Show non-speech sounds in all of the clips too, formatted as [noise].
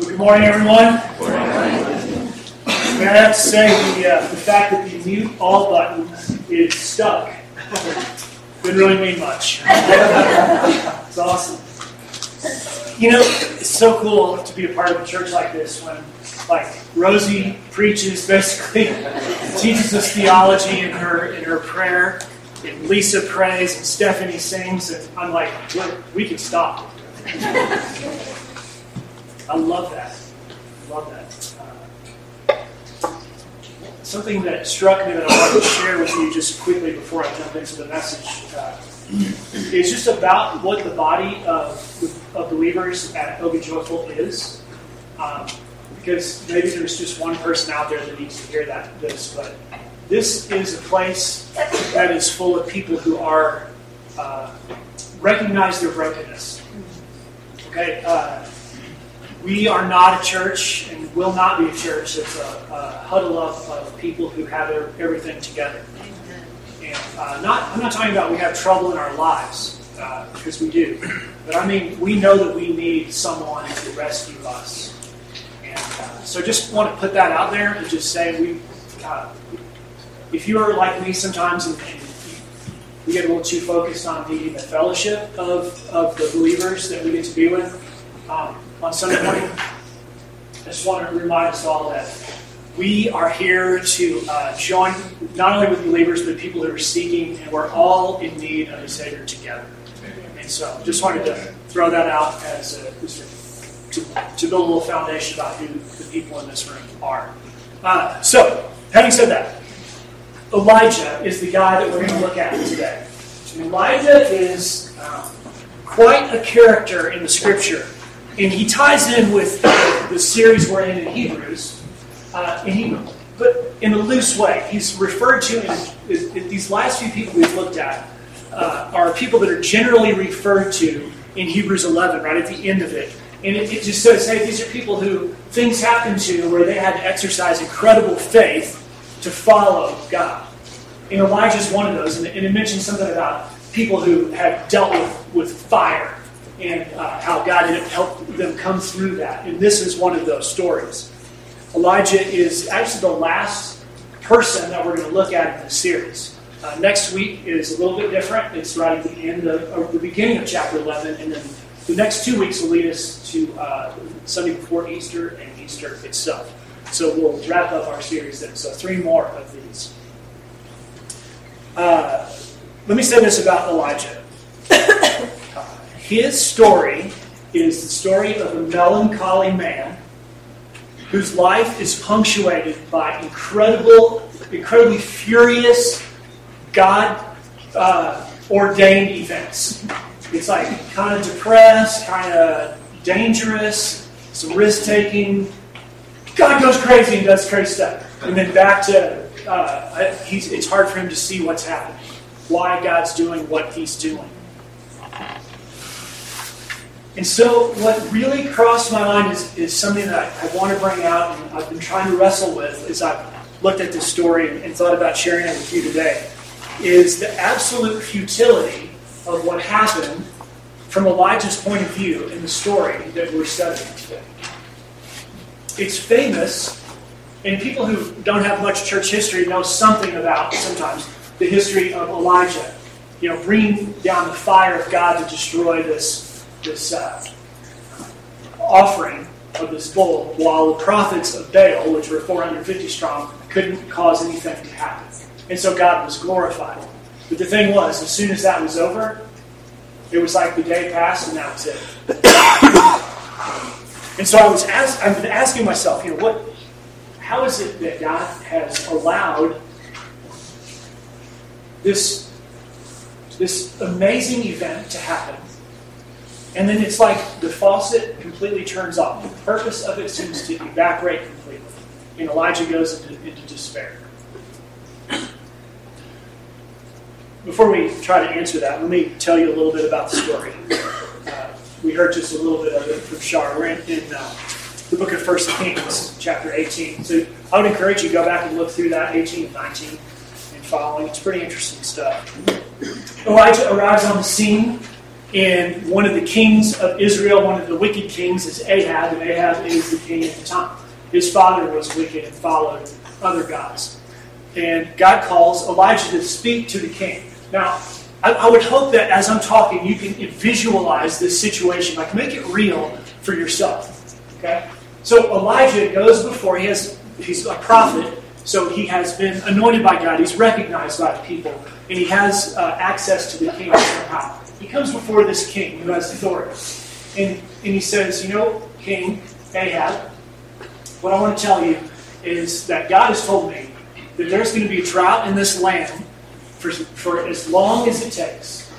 Good morning, everyone. May I have to say the, uh, the fact that the mute all button is stuck didn't really mean much. it's awesome. You know, it's so cool to be a part of a church like this when, like, Rosie preaches, basically teaches us theology in her in her prayer, and Lisa prays, and Stephanie sings, and I'm like, we can stop. I love that. I love that. Uh, something that struck me that I wanted to share with you just quickly before I jump into the message uh, is just about what the body of, of believers at Oga Joyful is. Um, because maybe there's just one person out there that needs to hear that this, but this is a place that is full of people who are uh, recognize their brokenness. Okay, uh, we are not a church and will not be a church that's a, a huddle up of people who have everything together. And uh, not, I'm not talking about we have trouble in our lives, uh, because we do. But I mean, we know that we need someone to rescue us. And uh, so just want to put that out there and just say we, uh, if you are like me sometimes and, and we get a little too focused on needing the fellowship of, of the believers that we get to be with, um, on Sunday morning, I just want to remind us all that we are here to uh, join not only with believers, but people who are seeking, and we're all in need of a Savior together. And so just wanted to throw that out as a, to, to build a little foundation about who the people in this room are. Uh, so, having said that, Elijah is the guy that we're going to look at today. Elijah is um, quite a character in the scripture and he ties in with the series we're in in Hebrews, uh, in Hebrew, but in a loose way. He's referred to these last few people we've looked at uh, are people that are generally referred to in Hebrews 11, right at the end of it. And it, it just says, hey, these are people who things happened to where they had to exercise incredible faith to follow God. And Elijah's one of those. And, and it mentions something about people who had dealt with, with fire and uh, how God helped them come through that. And this is one of those stories. Elijah is actually the last person that we're going to look at in this series. Uh, next week is a little bit different. It's right at the end of, the beginning of chapter 11, and then the next two weeks will lead us to uh, Sunday before Easter and Easter itself. So we'll wrap up our series then. So three more of these. Uh, let me say this about Elijah. [coughs] His story is the story of a melancholy man whose life is punctuated by incredible, incredibly furious, God uh, ordained events. It's like kind of depressed, kind of dangerous, some risk taking. God goes crazy and does crazy stuff. And then back to, uh, it's hard for him to see what's happening, why God's doing what he's doing. And so, what really crossed my mind is, is something that I, I want to bring out and I've been trying to wrestle with as I've looked at this story and, and thought about sharing it with you today. Is the absolute futility of what happened from Elijah's point of view in the story that we're studying today. It's famous, and people who don't have much church history know something about sometimes the history of Elijah. You know, bringing down the fire of God to destroy this this uh, offering of this bull, while the prophets of Baal, which were 450 strong, couldn't cause anything to happen. And so God was glorified. But the thing was, as soon as that was over, it was like the day passed and that was it. [coughs] and so I was ask, I've been asking myself, you know, what how is it that God has allowed this this amazing event to happen and then it's like the faucet completely turns off. The purpose of it seems to evaporate completely. And Elijah goes into, into despair. Before we try to answer that, let me tell you a little bit about the story. Uh, we heard just a little bit of it from Shar. We're in, in uh, the book of First Kings, chapter 18. So I would encourage you to go back and look through that, 18 and 19, and following. It's pretty interesting stuff. Elijah arrives on the scene And one of the kings of Israel, one of the wicked kings, is Ahab, and Ahab is the king at the time. His father was wicked and followed other gods. And God calls Elijah to speak to the king. Now, I, I would hope that as I'm talking, you can visualize this situation, like make it real for yourself. Okay? So Elijah goes before, he has he's a prophet, so he has been anointed by God, he's recognized by the people, and he has uh, access to the king somehow. He comes before this king who has authority. And, and he says, You know, King Ahab, what I want to tell you is that God has told me that there's going to be a drought in this land for, for as long as it takes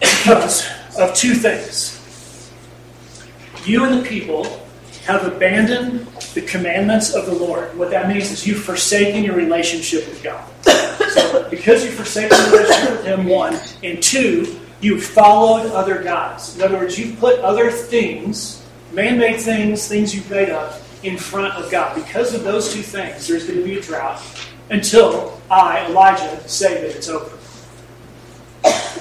because of two things. You and the people have abandoned the commandments of the Lord. What that means is you've forsaken your relationship with God. Because you've forsaken your relationship with Him, one, and two, you've followed other gods. In other words, you've put other things, man made things, things you've made up, in front of God. Because of those two things, there's going to be a drought until I, Elijah, say that it's over.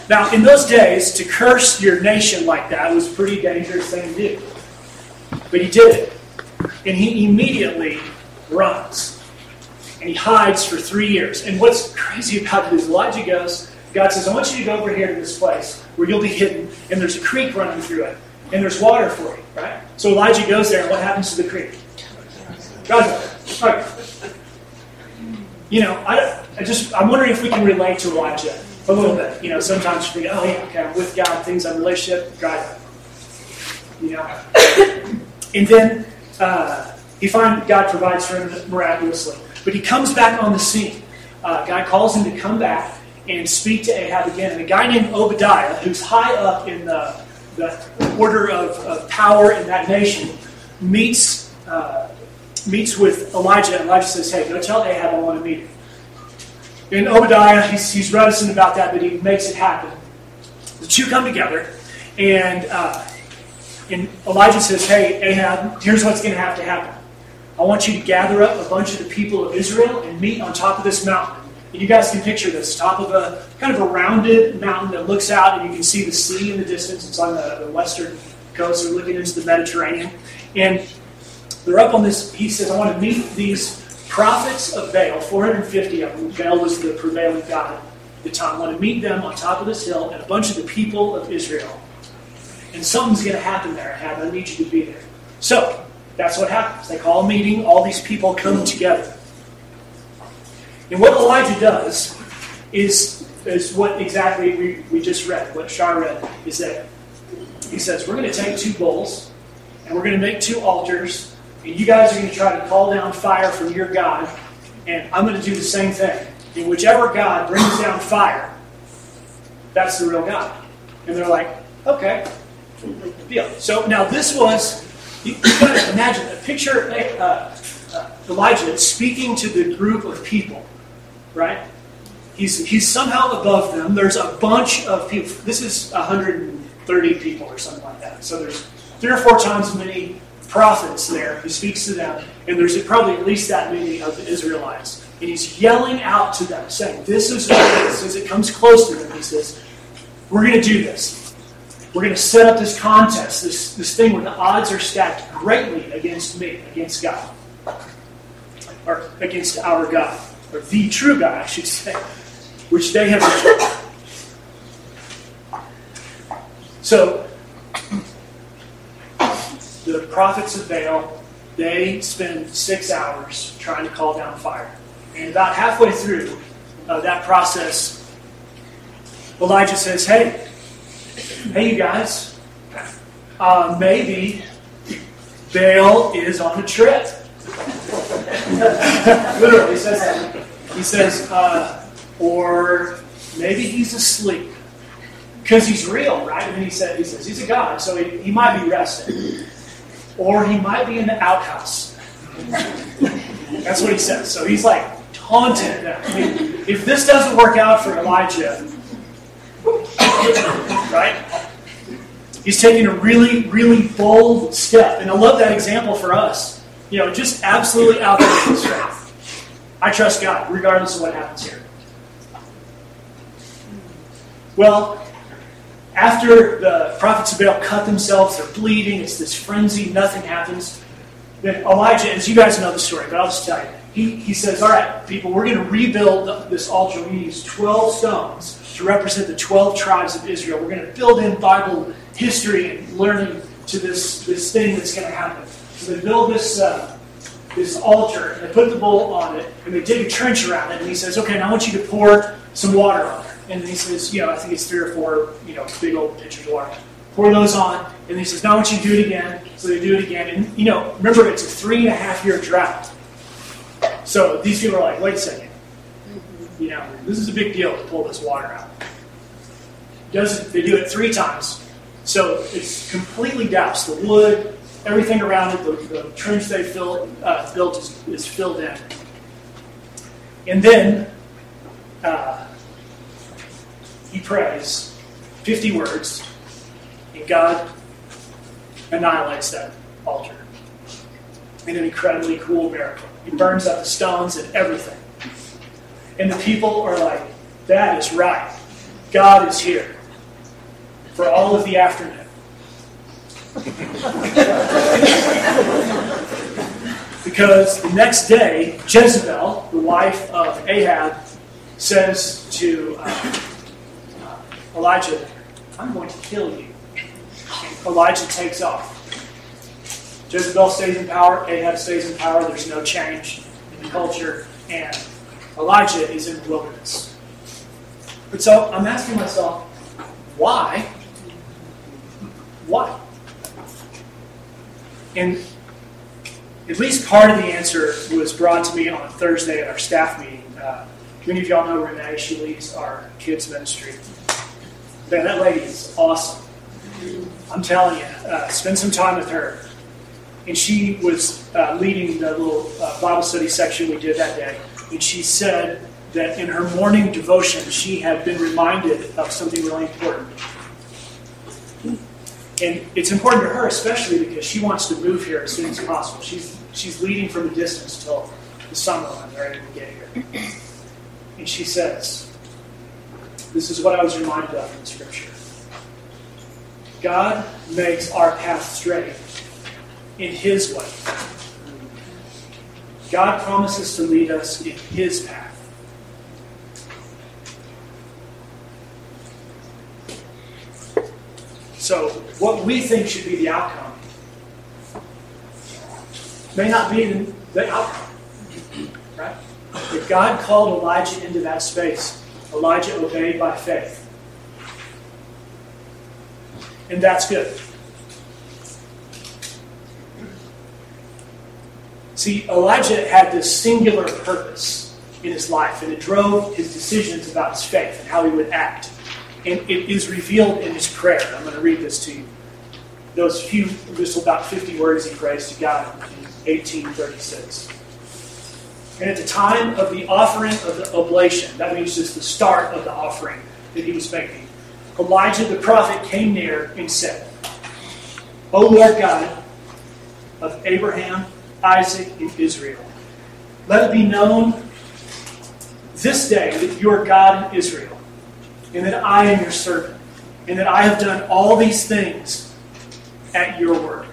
Now, in those days, to curse your nation like that was a pretty dangerous thing to do. But he did it. And he immediately runs. And he hides for three years. And what's crazy about it is Elijah goes, God says, I want you to go over here to this place where you'll be hidden, and there's a creek running through it, and there's water for you, right? So Elijah goes there, and what happens to the creek? Okay. You know, I, I just, I'm wondering if we can relate to Elijah a little bit. You know, sometimes you think, oh, yeah, okay, I'm with God, things on relationship, God. You know? [coughs] And then uh, he finds God provides for him miraculously. But he comes back on the scene. Uh, God calls him to come back and speak to Ahab again. And a guy named Obadiah, who's high up in the, the order of, of power in that nation, meets, uh, meets with Elijah. And Elijah says, Hey, go tell Ahab I want to meet him. And Obadiah, he's, he's reticent about that, but he makes it happen. The two come together, and uh, and Elijah says, Hey, Ahab, here's what's going to have to happen. I want you to gather up a bunch of the people of Israel and meet on top of this mountain. And you guys can picture this top of a kind of a rounded mountain that looks out, and you can see the sea in the distance. It's on the, the western coast. They're looking into the Mediterranean. And they're up on this. He says, I want to meet these prophets of Baal, 450 of them. Baal was the prevailing god at the time. I want to meet them on top of this hill and a bunch of the people of Israel and something's going to happen there. And I need you to be there. So that's what happens. They call a meeting. All these people come together. And what Elijah does is, is what exactly we, we just read, what Shar read, is that he says, We're going to take two bowls and we're going to make two altars, and you guys are going to try to call down fire from your God, and I'm going to do the same thing. And whichever God brings down fire, that's the real God. And they're like, Okay, deal. So now this was, you, you gotta imagine, a picture uh, uh, Elijah speaking to the group of people, right? He's, he's somehow above them. There's a bunch of people. This is 130 people or something like that. So there's three or four times as many prophets there. He speaks to them, and there's probably at least that many of the Israelites. And he's yelling out to them, saying, This is what it is. As it comes close to them, he says, We're going to do this. We're going to set up this contest, this, this thing where the odds are stacked greatly against me, against God, or against our God, or the true God, I should say, which they have. So, the prophets of Baal, they spend six hours trying to call down fire. And about halfway through uh, that process, Elijah says, Hey, hey, you guys, uh, maybe Baal is on a trip. [laughs] Literally says that. He says, uh, or maybe he's asleep. Because he's real, right? And he, said, he says he's a god, so he, he might be resting. Or he might be in the outhouse. That's what he says. So he's like taunting them. I mean, if this doesn't work out for Elijah, [coughs] right? He's taking a really, really bold step. And I love that example for us. You know, just absolutely out there. I trust God, regardless of what happens here. Well, after the prophets of Baal cut themselves, they're bleeding, it's this frenzy, nothing happens. Then Elijah, as you guys know the story, but I'll just tell you, he, he says, All right, people, we're going to rebuild this altar. We use 12 stones to represent the 12 tribes of Israel. We're going to build in Bible history and learning to this, this thing that's going to happen. So they build this, uh, this altar, and they put the bowl on it, and they dig a trench around it, and he says, Okay, now I want you to pour some water on it. And he says, You know, I think it's three or four, you know, big old pitchers of water. Pour those on, and he says, Now I want you to do it again. So they do it again. And, you know, remember, it's a three and a half year drought. So these people are like, Wait a second. You know, this is a big deal to pull this water out. Does they do it three times. So it's completely doused. The wood, everything around it, the, the trench they filled, uh, built is, is, filled in. And then uh, he prays 50 words, and God annihilates that altar in an incredibly cool miracle. He burns up the stones and everything. And the people are like, that is right. God is here for all of the afternoon. [laughs] because the next day, Jezebel, the wife of Ahab, says to uh, Elijah, I'm going to kill you. Elijah takes off. Jezebel stays in power, Ahab stays in power, there's no change in the culture, and Elijah is in the wilderness. But so I'm asking myself, why? Why? And at least part of the answer was brought to me on Thursday at our staff meeting. Uh, many of y'all know Renee, she leads our kids' ministry. Man, that lady is awesome. I'm telling you, uh, spend some time with her. And she was uh, leading the little uh, Bible study section we did that day. And she said that in her morning devotion, she had been reminded of something really important. And it's important to her, especially because she wants to move here as soon as possible. She's, she's leading from a distance till the summer when they're able to get here. And she says, this is what I was reminded of in Scripture. God makes our path straight in His way. God promises to lead us in His path. So, what we think should be the outcome may not be the outcome. Right? If God called Elijah into that space, Elijah obeyed by faith. And that's good. See, Elijah had this singular purpose in his life, and it drove his decisions about his faith and how he would act. And it is revealed in his prayer. I'm going to read this to you. Those few, just about 50 words he prays to God in 1836. And at the time of the offering of the oblation, that means just the start of the offering that he was making, Elijah the prophet came near and said, O Lord God of Abraham, Isaac, and Israel, let it be known this day that you are God in Israel, and that I am your servant, and that I have done all these things at your word.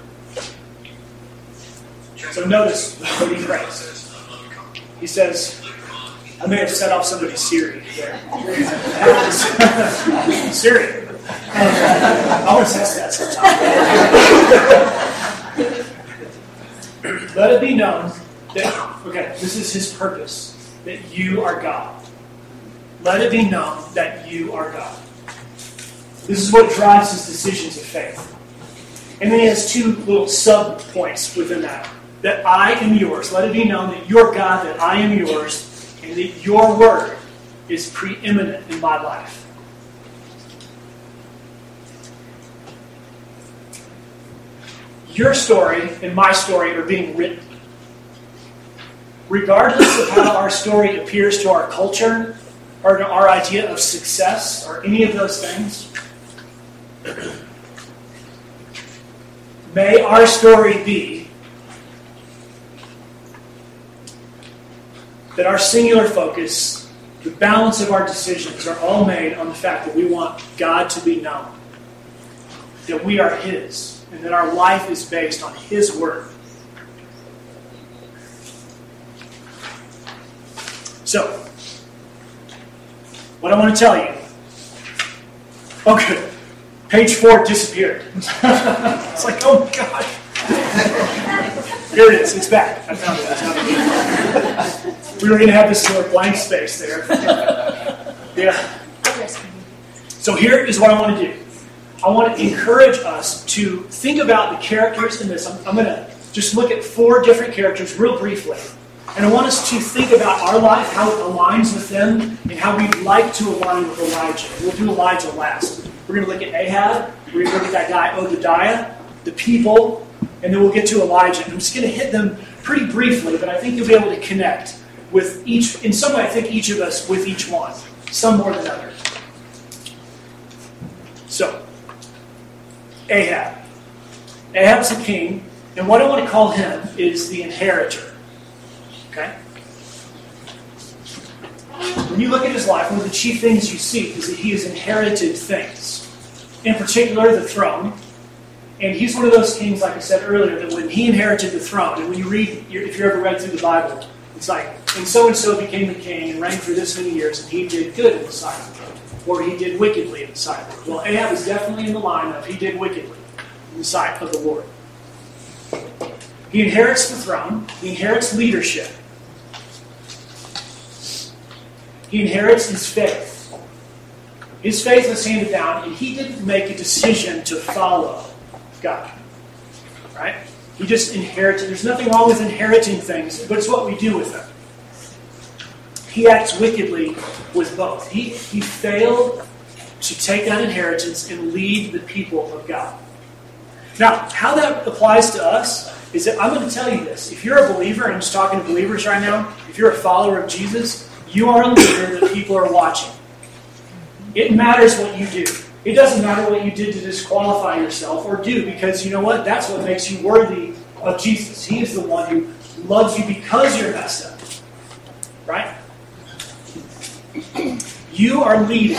So notice what he prays. He says, I may have set off somebody's Siri there. [laughs] Siri. I want to test that sometime. Let it be known that, okay, this is his purpose, that you are God. Let it be known that you are God. This is what drives his decisions of faith. And then he has two little sub points within that that I am yours. Let it be known that you're God, that I am yours, and that your word is preeminent in my life. Your story and my story are being written. Regardless of how our story appears to our culture or to our idea of success or any of those things, may our story be that our singular focus, the balance of our decisions are all made on the fact that we want God to be known that we are His and that our life is based on His Word. So, what I want to tell you. Oh, okay, page four disappeared. [laughs] it's like, oh God. Here it is. It's back. I found it. we were going to have this sort of blank space there. [laughs] yeah. So here is what I want to do. I want to encourage us to think about the characters in this. I'm, I'm going to just look at four different characters real briefly. And I want us to think about our life, how it aligns with them, and how we'd like to align with Elijah. We'll do Elijah last. We're going to look at Ahab. We're going to look at that guy Obadiah, the people, and then we'll get to Elijah. I'm just going to hit them pretty briefly, but I think you'll be able to connect with each, in some way, I think each of us with each one, some more than others. So, Ahab. Ahab's a king, and what I want to call him is the inheritor. Okay? When you look at his life, one of the chief things you see is that he has inherited things. In particular, the throne. And he's one of those kings, like I said earlier, that when he inherited the throne, and when you read, if you ever read through the Bible, it's like, and so and so became the king and reigned for this many years, and he did good in the sight of the Lord, or he did wickedly in the sight of the Lord. Well, Ahab is definitely in the line of he did wickedly in the sight of the Lord. He inherits the throne, he inherits leadership, he inherits his faith. His faith was handed down, and he didn't make a decision to follow God. Right? He just inherited. There's nothing wrong with inheriting things, but it's what we do with them. He acts wickedly with both. He, he failed to take that inheritance and lead the people of God. Now, how that applies to us is that I'm going to tell you this. If you're a believer, and I'm just talking to believers right now, if you're a follower of Jesus, you are a leader that people are watching. It matters what you do. It doesn't matter what you did to disqualify yourself or do, because you know what? That's what makes you worthy of Jesus. He is the one who loves you because you're messed up. Right? You are leading.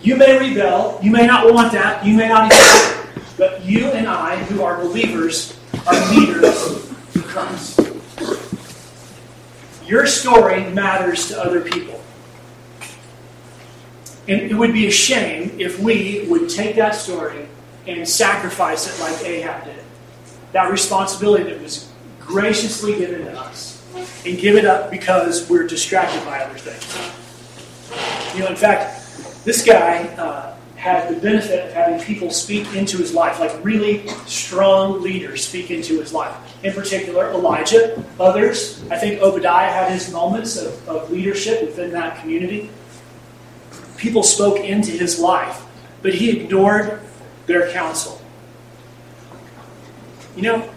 You may rebel. You may not want that. You may not even. But you and I, who are believers, are leaders Christ. Your story matters to other people. And it would be a shame if we would take that story and sacrifice it like Ahab did. That responsibility that was graciously given to us and give it up because we're distracted by other things. You know, in fact, this guy uh, had the benefit of having people speak into his life, like really strong leaders speak into his life in particular, Elijah. Others, I think Obadiah had his moments of, of leadership within that community. People spoke into his life, but he ignored their counsel. You know,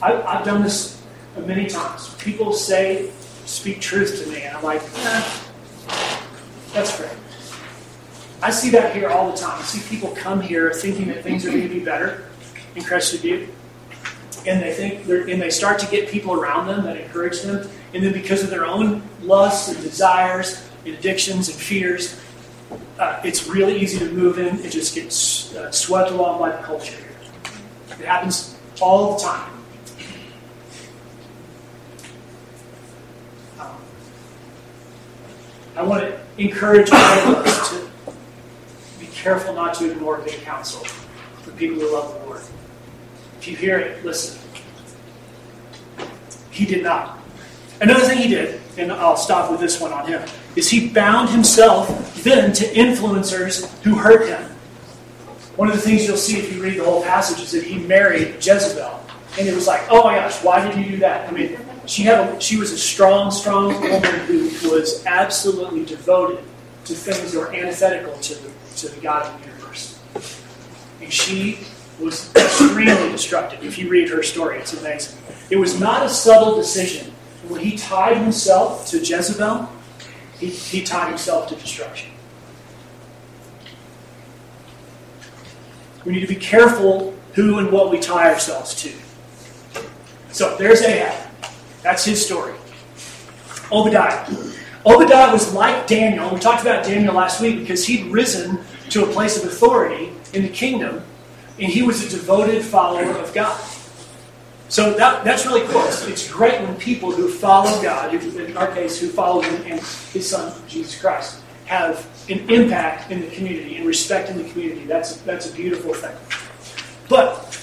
I, have done this many times. People say, speak truth to me, and I'm like, eh, that's great. I see that here all the time. I see people come here thinking that things are going to be better in Crested Butte and they think and they start to get people around them that encourage them, and then because of their own lusts and desires and addictions and fears, uh, it's really easy to move in and just get uh, swept along by the culture. It happens all the time. I want to encourage all of us to be careful not to ignore good counsel for people who love the Lord. If you hear it, listen. He did not. Another thing he did, and I'll stop with this one on him, is he bound himself then to influencers who hurt him. One of the things you'll see if you read the whole passage is that he married Jezebel. And it was like, oh my gosh, why did you do that? I mean, she had a, she was a strong, strong woman who was absolutely devoted to things that were antithetical to the, to the God of the universe. And she was extremely destructive. If you read her story, it's amazing. It was not a subtle decision. When he tied himself to Jezebel, he, he tied himself to destruction. We need to be careful who and what we tie ourselves to. So there's Ahab. That's his story. Obadiah. Obadiah was like Daniel. We talked about Daniel last week because he'd risen to a place of authority in the kingdom, and he was a devoted follower of God. So that, that's really cool. It's, great when people who follow God, in our case, who follow Him and His Son, Jesus Christ, have an impact in the community and respect in the community. That's, that's a beautiful thing. But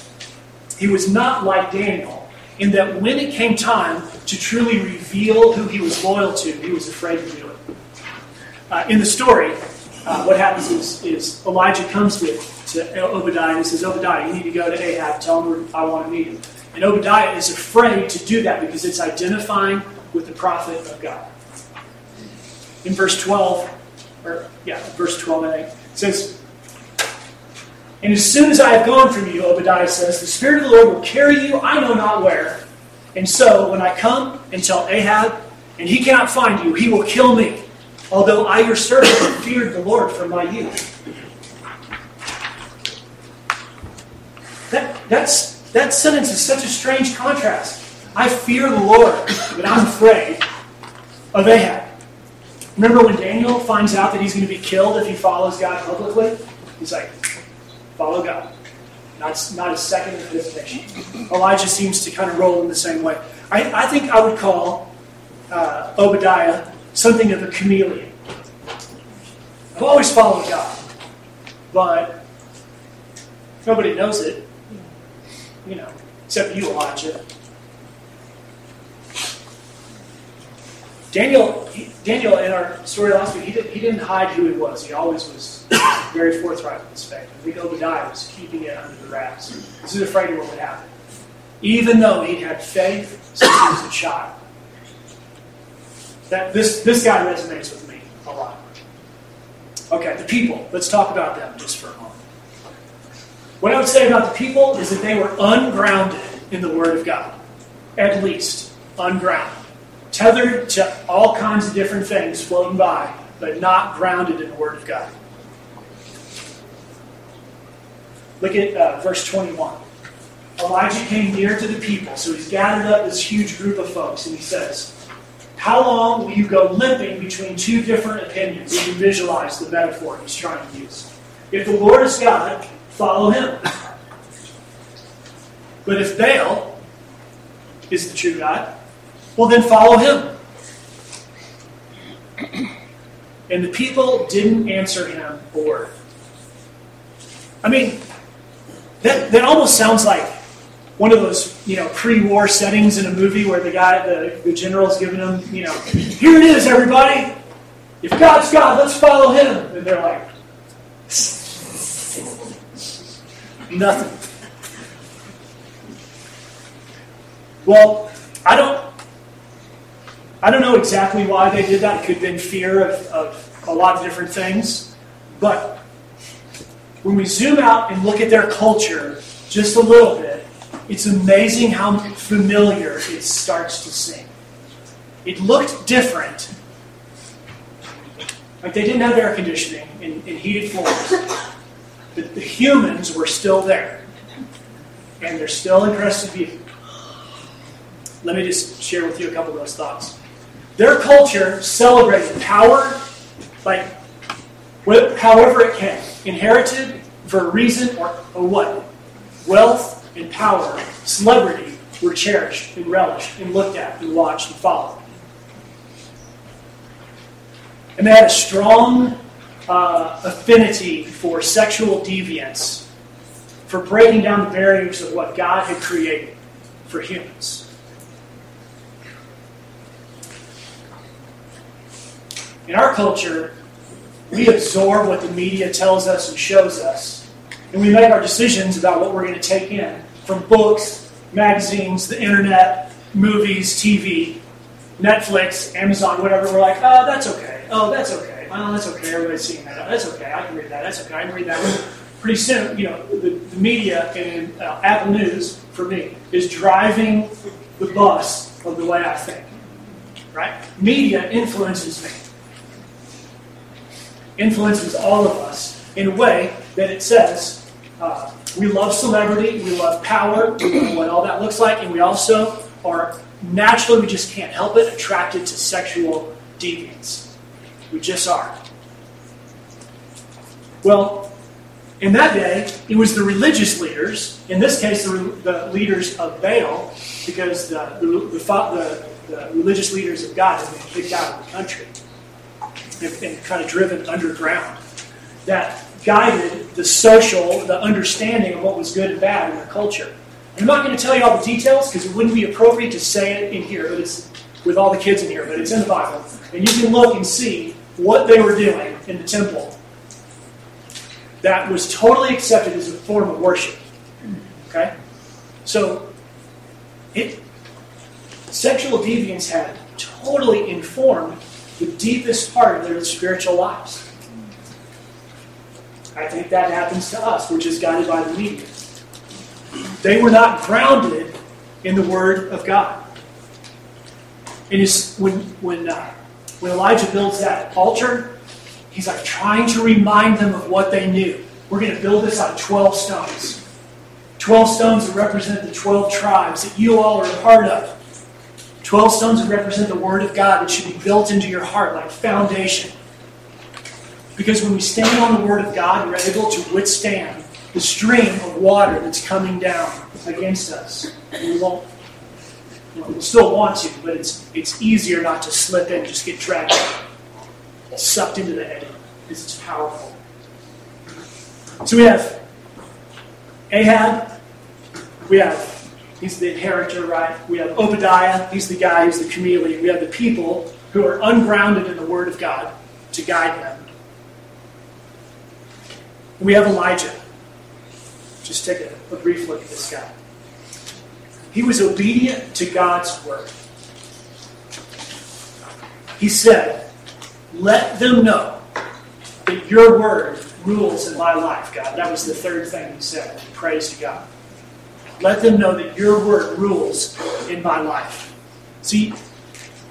he was not like Daniel in that when it came time to truly reveal who he was loyal to, he was afraid to do it. Uh, in the story, uh, what happens is, is Elijah comes with to Obadiah and says, Obadiah, you need to go to Ahab, tell him I want to meet him. And Obadiah is afraid to do that because it's identifying with the prophet of God. In verse 12, or yeah, verse 12, I think, it says, And as soon as I have gone from you, Obadiah says, the Spirit of the Lord will carry you, I know not where. And so when I come and tell Ahab, and he cannot find you, he will kill me, although I, your servant, feared the Lord from my youth. That, that's, that sentence is such a strange contrast. I fear the Lord, but I'm afraid of Ahab. Remember when Daniel finds out that he's going to be killed if he follows God publicly? He's like, follow God. Not, not a second hesitation. Elijah seems to kind of roll in the same way. I, I think I would call uh, Obadiah something of a chameleon. I've always followed God, but nobody knows it, you know, except you, Elijah. Daniel, he, Daniel, in our story last week, he, did, he didn't hide who he was. He always was very forthright with his faith. I think Obadiah was keeping it under the wraps. He was afraid of what would happen. Even though he'd had faith since he was a child. That, this, this guy resonates with me a lot. Okay, the people. Let's talk about them just for a moment. What I would say about the people is that they were ungrounded in the Word of God. At least, ungrounded tethered to all kinds of different things floating by, but not grounded in the Word of God. Look at uh, verse 21. Elijah came near to the people, so he's gathered up this huge group of folks, and he says, How long will you go limping between two different opinions? You can visualize the metaphor he's trying to use. If the Lord is God, follow him. [laughs] But if Baal is the true God, well, then follow him. And the people didn't answer him word. I mean, that, that almost sounds like one of those, you know, pre-war settings in a movie where the guy, the, the general's giving them, you know, here it is, everybody. If God's God, let's follow him. And they're like, nothing. Well, I don't I don't know exactly why they did that. It could have been fear of, of a lot of different things. But when we zoom out and look at their culture just a little bit, it's amazing how familiar it starts to seem. It looked different. Like they didn't have air conditioning and, and heated floors. But the humans were still there. And they're still in Crested Butte. Let me just share with you a couple of those thoughts. Their culture celebrated power, like however it came, inherited for a reason or, or what. Wealth and power, celebrity were cherished and relished and looked at and watched and followed. And they had a strong uh, affinity for sexual deviance, for breaking down the barriers of what God had created for humans. In our culture, we absorb what the media tells us and shows us, and we make our decisions about what we're going to take in from books, magazines, the internet, movies, TV, Netflix, Amazon, whatever. We're like, oh, that's okay. Oh, that's okay. Oh, that's okay. Everybody's seeing that. That's okay. I can read that. That's okay. I can read that. Pretty soon, you know, the, the media and uh, Apple News, for me, is driving the bus of the way I think. Right? Media influences me influences all of us in a way that it says uh, we love celebrity, we love power, what all that looks like, and we also are naturally, we just can't help it, attracted to sexual deviance. We just are. Well, in that day, it was the religious leaders, in this case, the, the leaders of Baal, because the, the, the, the, religious leaders of God had been kicked out of the country and, and kind of driven underground. That guided the social, the understanding of what was good and bad in the culture. I'm not going to tell you all the details because it wouldn't be appropriate to say it in here, but it's with all the kids in here, but it's in the Bible. And you can look and see what they were doing in the temple that was totally accepted as a form of worship. Okay? So, it, sexual deviance had totally informed the deepest part of their spiritual lives. I think that happens to us. We're just guided by the media. They were not grounded in the Word of God. And when when uh, when Elijah builds that altar, he's like trying to remind them of what they knew. We're going to build this on 12 stones. 12 stones that represent the 12 tribes that you all are a part of. 12 stones that represent the Word of God that should be built into your heart like foundation. Because when we stand on the Word of God, we're able to withstand the stream of water that's coming down against us. We won't we'll still want to, but it's it's easier not to slip in and just get dragged sucked into the eddy because it's powerful. So we have Ahab, we have he's the inheritor, right? We have Obadiah, he's the guy who's the chameleon. We have the people who are ungrounded in the Word of God to guide them. We have Elijah. Just take a, a brief look at this guy. He was obedient to God's word. He said, Let them know that your word rules in my life, God. That was the third thing he said. Praise to God. Let them know that your word rules in my life. See,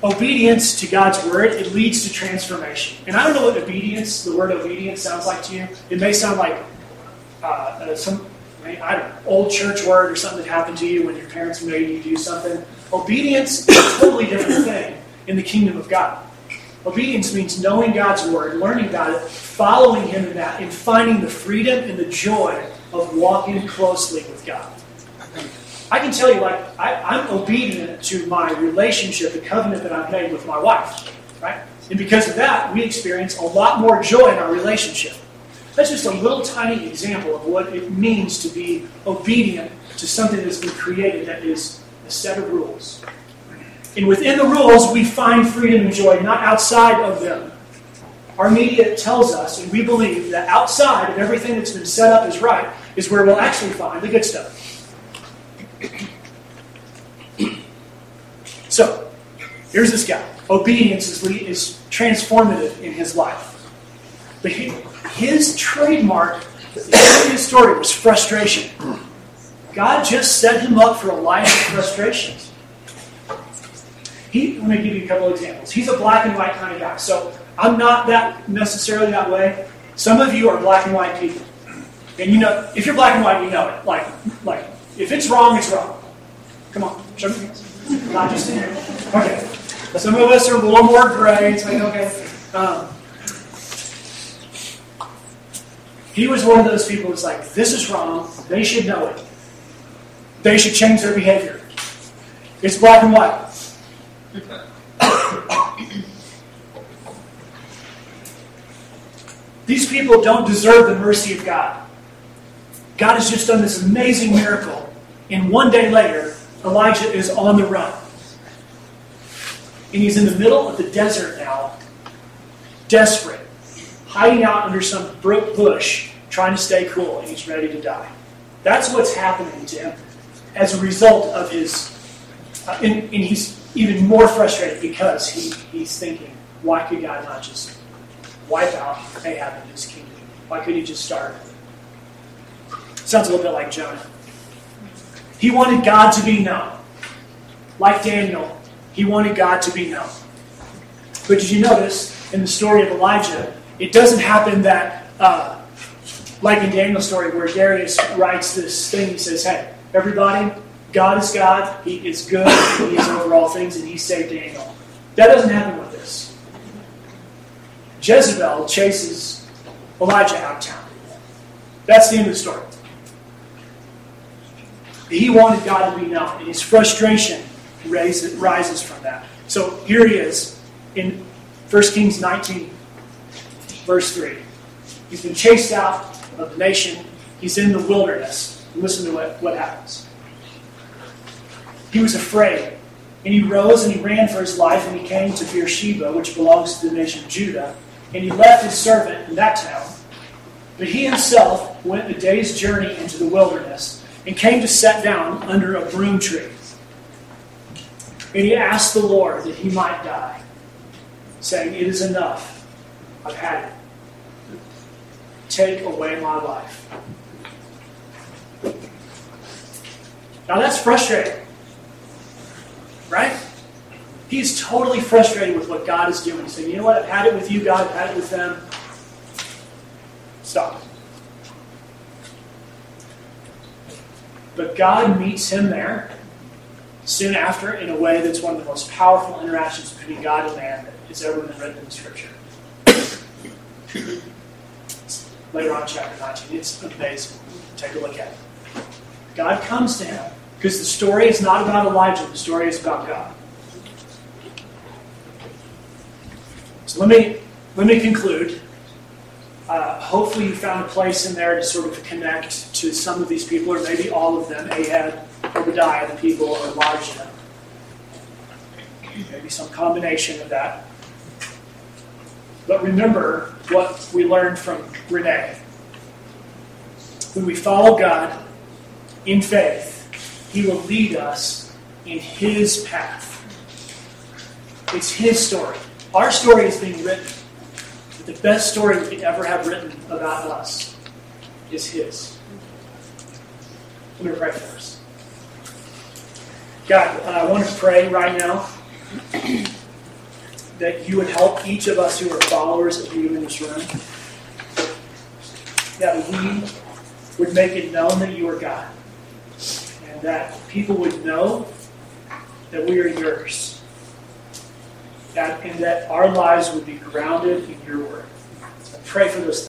obedience to God's word, it leads to transformation. And I don't know what obedience, the word obedience, sounds like to you. It may sound like uh, uh some I don't know, old church word or something that happened to you when your parents made you do something. Obedience is a totally different thing in the kingdom of God. Obedience means knowing God's word, learning about it, following Him in that, and finding the freedom and the joy of walking closely with God. I can tell you, like, I, am obedient to my relationship, the covenant that I've made with my wife, right? And because of that, we experience a lot more joy in our relationship. That's just a little tiny example of what it means to be obedient to something that's been created that is a set of rules. And within the rules, we find freedom and joy, not outside of them. Our media tells us, and we believe, that outside of everything that's been set up as right is where we'll actually find the good stuff. So, here's this guy. Obedience is, is transformative in his life. But he, his trademark his story was frustration. God just set him up for a life of frustrations. He, let me give you a couple examples. He's a black and white kind of guy. So I'm not that necessarily that way. Some of you are black and white people. And you know, if you're black and white, you know it. Like, like if it's wrong, it's wrong. Come on, show me. Not just here. Okay. Some of us are a little more gray. It's like, okay. Um, He was one of those people who's like, this is wrong. They should know it. They should change their behavior. It's black and white. [coughs] These people don't deserve the mercy of God. God has just done this amazing miracle. And one day later, Elijah is on the run. And he's in the middle of the desert now, desperate hiding out under some brook bush, trying to stay cool, and he's ready to die. That's what's happening to him as a result of his. Uh, and, and, he's even more frustrated because he, he's thinking, why could God not just wipe out Ahab and his kingdom? Why couldn't he just start? Sounds a little bit like Jonah. He wanted God to be known. Like Daniel, he wanted God to be known. But did you notice in the story of Elijah, it doesn't happen that, uh, like in Daniel's story, where Darius writes this thing, he says, Hey, everybody, God is God, He is good, He is over all things, and He saved Daniel. That doesn't happen with this. Jezebel chases Elijah out of town. That's the end of the story. He wanted God to be known, and his frustration raises, rises from that. So here he is in 1 Kings 19, verse 3. He's been chased out of the nation, he's in the wilderness. Listen to what, what happens. He was afraid, and he rose and he ran for his life, and he came to Beersheba, which belongs to the nation of Judah, and he left his servant in that town. But he himself went a day's journey into the wilderness and came to set down under a broom tree. And he asked the Lord that he might die, saying, It is enough. I've had it. Take away my life. Now that's frustrating. Right? He's totally frustrated with what God is doing. He's saying, You know what? I've had it with you, God. I've had it with them. Stop. But God meets him there soon after in a way that's one of the most powerful interactions between God and man that has ever been written in Scripture. Later on chapter 19. It's amazing. Take a look at it. God comes to him because the story is not about Elijah, the story is about God. So let me let me conclude. Uh, hopefully, you found a place in there to sort of connect to some of these people, or maybe all of them Ahab, Obadiah, the people, or Elijah. Maybe some combination of that. But remember what we learned from Renee. When we follow God in faith, He will lead us in His path. It's His story. Our story is being written. The best story we could ever have written about us is His. Let me pray for us. God, uh, I want to pray right now [clears throat] that you would help each of us who are followers of you in this room. That we would make it known that you are God. And that people would know that we are yours. That, and that our lives would be grounded in your word. I pray for those